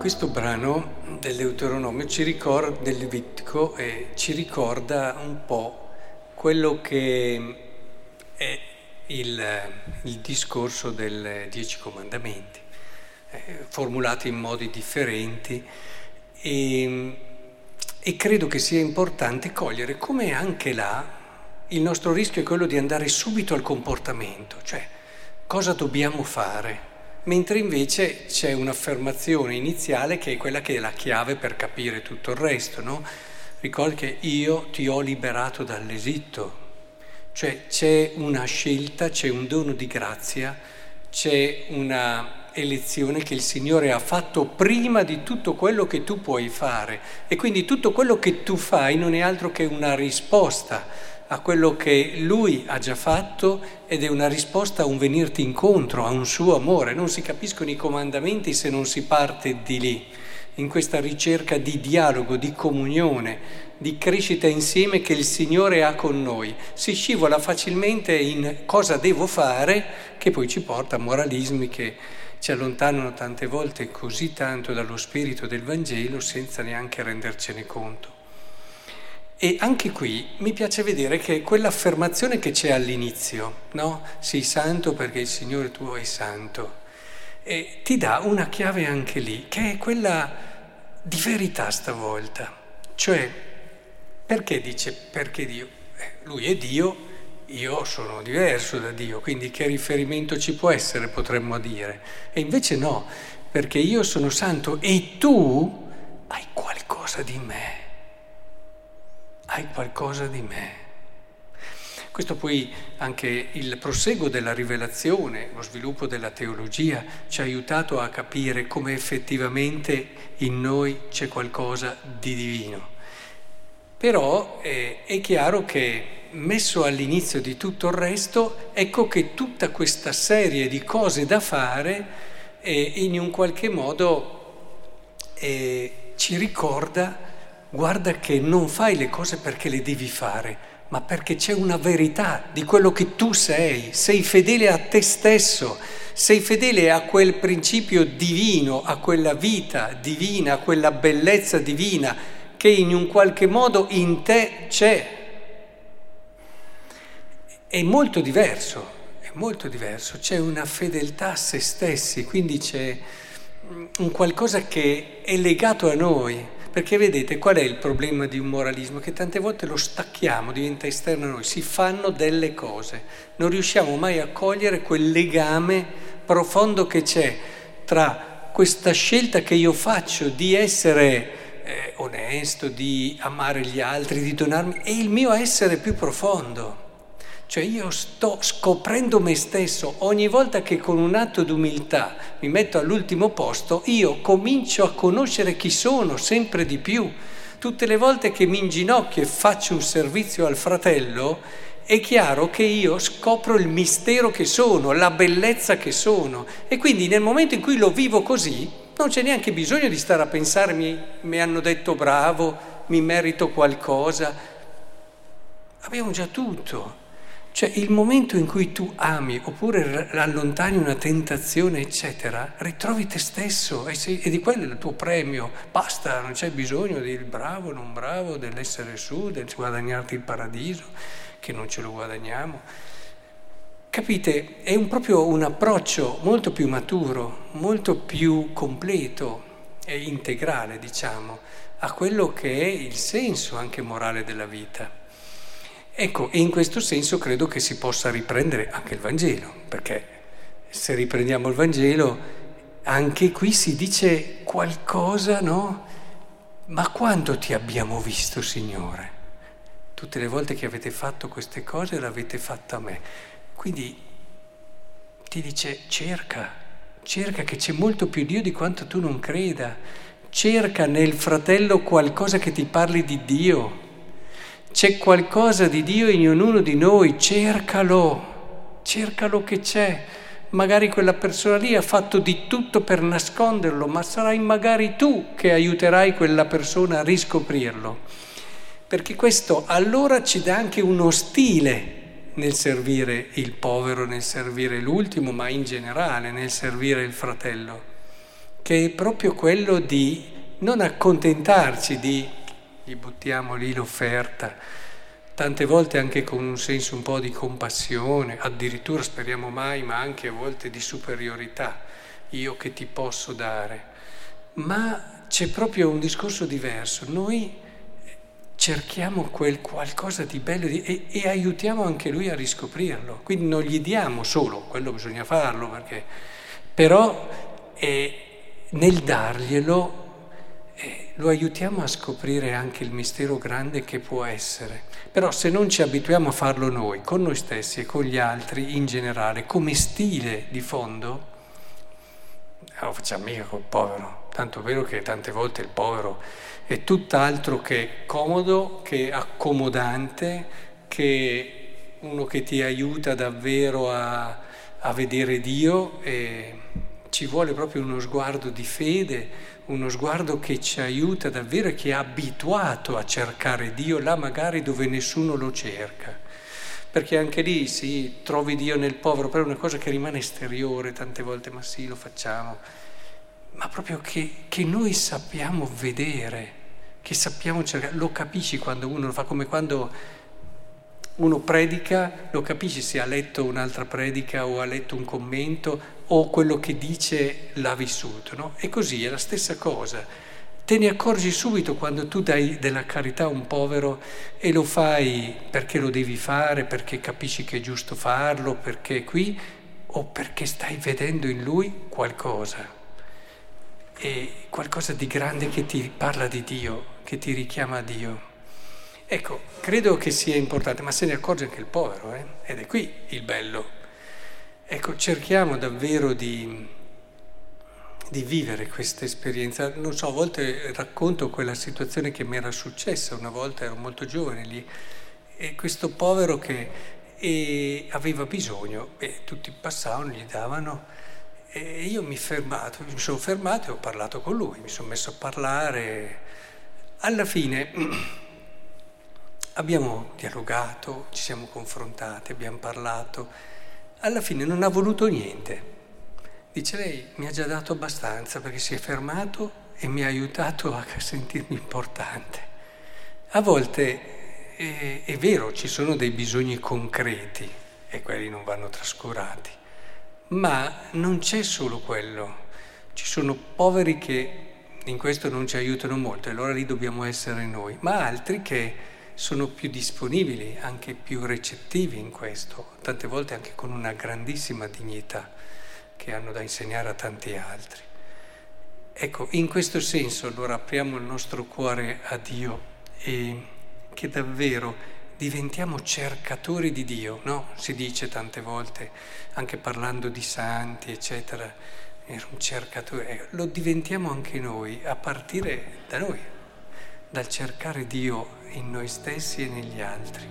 Questo brano del Deuteronomio ricorda, del Levitico, eh, ci ricorda un po' quello che è il, il discorso dei Dieci Comandamenti, eh, formulati in modi differenti. E, e credo che sia importante cogliere come anche là il nostro rischio è quello di andare subito al comportamento, cioè cosa dobbiamo fare mentre invece c'è un'affermazione iniziale che è quella che è la chiave per capire tutto il resto, no? Ricordi che io ti ho liberato dall'Egitto, cioè c'è una scelta, c'è un dono di grazia, c'è una elezione che il Signore ha fatto prima di tutto quello che tu puoi fare e quindi tutto quello che tu fai non è altro che una risposta a quello che lui ha già fatto ed è una risposta a un venirti incontro, a un suo amore. Non si capiscono i comandamenti se non si parte di lì, in questa ricerca di dialogo, di comunione, di crescita insieme che il Signore ha con noi. Si scivola facilmente in cosa devo fare, che poi ci porta a moralismi che ci allontanano tante volte così tanto dallo spirito del Vangelo senza neanche rendercene conto. E anche qui mi piace vedere che quell'affermazione che c'è all'inizio, no? Sii santo perché il Signore tuo è santo, e ti dà una chiave anche lì, che è quella di verità stavolta. Cioè, perché dice perché Dio? Eh, lui è Dio, io sono diverso da Dio, quindi che riferimento ci può essere, potremmo dire. E invece no, perché io sono santo e tu hai qualcosa di me hai qualcosa di me. Questo poi anche il proseguo della rivelazione, lo sviluppo della teologia ci ha aiutato a capire come effettivamente in noi c'è qualcosa di divino. Però eh, è chiaro che messo all'inizio di tutto il resto, ecco che tutta questa serie di cose da fare eh, in un qualche modo eh, ci ricorda guarda che non fai le cose perché le devi fare, ma perché c'è una verità di quello che tu sei, sei fedele a te stesso, sei fedele a quel principio divino, a quella vita divina, a quella bellezza divina che in un qualche modo in te c'è. È molto diverso, è molto diverso, c'è una fedeltà a se stessi, quindi c'è un qualcosa che è legato a noi perché vedete qual è il problema di un moralismo? Che tante volte lo stacchiamo, diventa esterno a noi, si fanno delle cose, non riusciamo mai a cogliere quel legame profondo che c'è tra questa scelta che io faccio di essere eh, onesto, di amare gli altri, di donarmi, e il mio essere più profondo. Cioè io sto scoprendo me stesso, ogni volta che con un atto d'umiltà mi metto all'ultimo posto, io comincio a conoscere chi sono sempre di più. Tutte le volte che mi inginocchio e faccio un servizio al fratello, è chiaro che io scopro il mistero che sono, la bellezza che sono. E quindi nel momento in cui lo vivo così, non c'è neanche bisogno di stare a pensare mi, mi hanno detto bravo, mi merito qualcosa. Abbiamo già tutto. Cioè il momento in cui tu ami oppure allontani una tentazione, eccetera, ritrovi te stesso e, sei, e di quello è il tuo premio. Basta, non c'è bisogno del bravo, non bravo, dell'essere su, del guadagnarti il paradiso, che non ce lo guadagniamo. Capite? È un, proprio un approccio molto più maturo, molto più completo e integrale, diciamo, a quello che è il senso anche morale della vita. Ecco, e in questo senso credo che si possa riprendere anche il Vangelo, perché se riprendiamo il Vangelo, anche qui si dice qualcosa, no? Ma quando ti abbiamo visto, Signore? Tutte le volte che avete fatto queste cose l'avete fatta a me. Quindi ti dice cerca, cerca che c'è molto più Dio di quanto tu non creda. Cerca nel fratello qualcosa che ti parli di Dio. C'è qualcosa di Dio in ognuno di noi, cercalo, cercalo che c'è. Magari quella persona lì ha fatto di tutto per nasconderlo, ma sarai magari tu che aiuterai quella persona a riscoprirlo. Perché questo allora ci dà anche uno stile nel servire il povero, nel servire l'ultimo, ma in generale nel servire il fratello che è proprio quello di non accontentarci di gli buttiamo lì l'offerta, tante volte anche con un senso un po' di compassione, addirittura speriamo mai, ma anche a volte di superiorità, io che ti posso dare. Ma c'è proprio un discorso diverso, noi cerchiamo quel qualcosa di bello e, e, aiutiamo anche lui a riscoprirlo. Quindi non gli diamo solo, quello bisogna farlo, perché, però eh, nel darglielo lo aiutiamo a scoprire anche il mistero grande che può essere. Però se non ci abituiamo a farlo noi, con noi stessi e con gli altri in generale, come stile di fondo, non lo facciamo mica col povero. Tanto è vero che tante volte il povero è tutt'altro che comodo, che accomodante, che uno che ti aiuta davvero a, a vedere Dio e ci vuole proprio uno sguardo di fede, uno sguardo che ci aiuta davvero che è abituato a cercare Dio là magari dove nessuno lo cerca. Perché anche lì sì, trovi Dio nel povero, però è una cosa che rimane esteriore tante volte, ma sì, lo facciamo. Ma proprio che, che noi sappiamo vedere che sappiamo cercare, lo capisci quando uno lo fa, come quando uno predica, lo capisci se ha letto un'altra predica o ha letto un commento o quello che dice l'ha vissuto, no? E così è la stessa cosa. Te ne accorgi subito quando tu dai della carità a un povero e lo fai perché lo devi fare, perché capisci che è giusto farlo, perché qui o perché stai vedendo in lui qualcosa e qualcosa di grande che ti parla di Dio, che ti richiama a Dio. Ecco, credo che sia importante, ma se ne accorge anche il povero, eh? ed è qui il bello. Ecco, cerchiamo davvero di, di vivere questa esperienza. Non so, a volte racconto quella situazione che mi era successa, una volta ero molto giovane lì, e questo povero che aveva bisogno, e tutti passavano, gli davano, e io mi, fermato, mi sono fermato e ho parlato con lui, mi sono messo a parlare. Alla fine abbiamo dialogato, ci siamo confrontati, abbiamo parlato. Alla fine non ha voluto niente. Dice lei mi ha già dato abbastanza perché si è fermato e mi ha aiutato a sentirmi importante. A volte è, è vero, ci sono dei bisogni concreti e quelli non vanno trascurati. Ma non c'è solo quello, ci sono poveri che in questo non ci aiutano molto e allora lì dobbiamo essere noi, ma altri che sono più disponibili, anche più recettivi in questo, tante volte anche con una grandissima dignità che hanno da insegnare a tanti altri. Ecco, in questo senso allora apriamo il nostro cuore a Dio e che davvero diventiamo cercatori di Dio, no? Si dice tante volte, anche parlando di santi, eccetera, era un cercatore, eh, lo diventiamo anche noi, a partire da noi, dal cercare Dio in noi stessi e negli altri.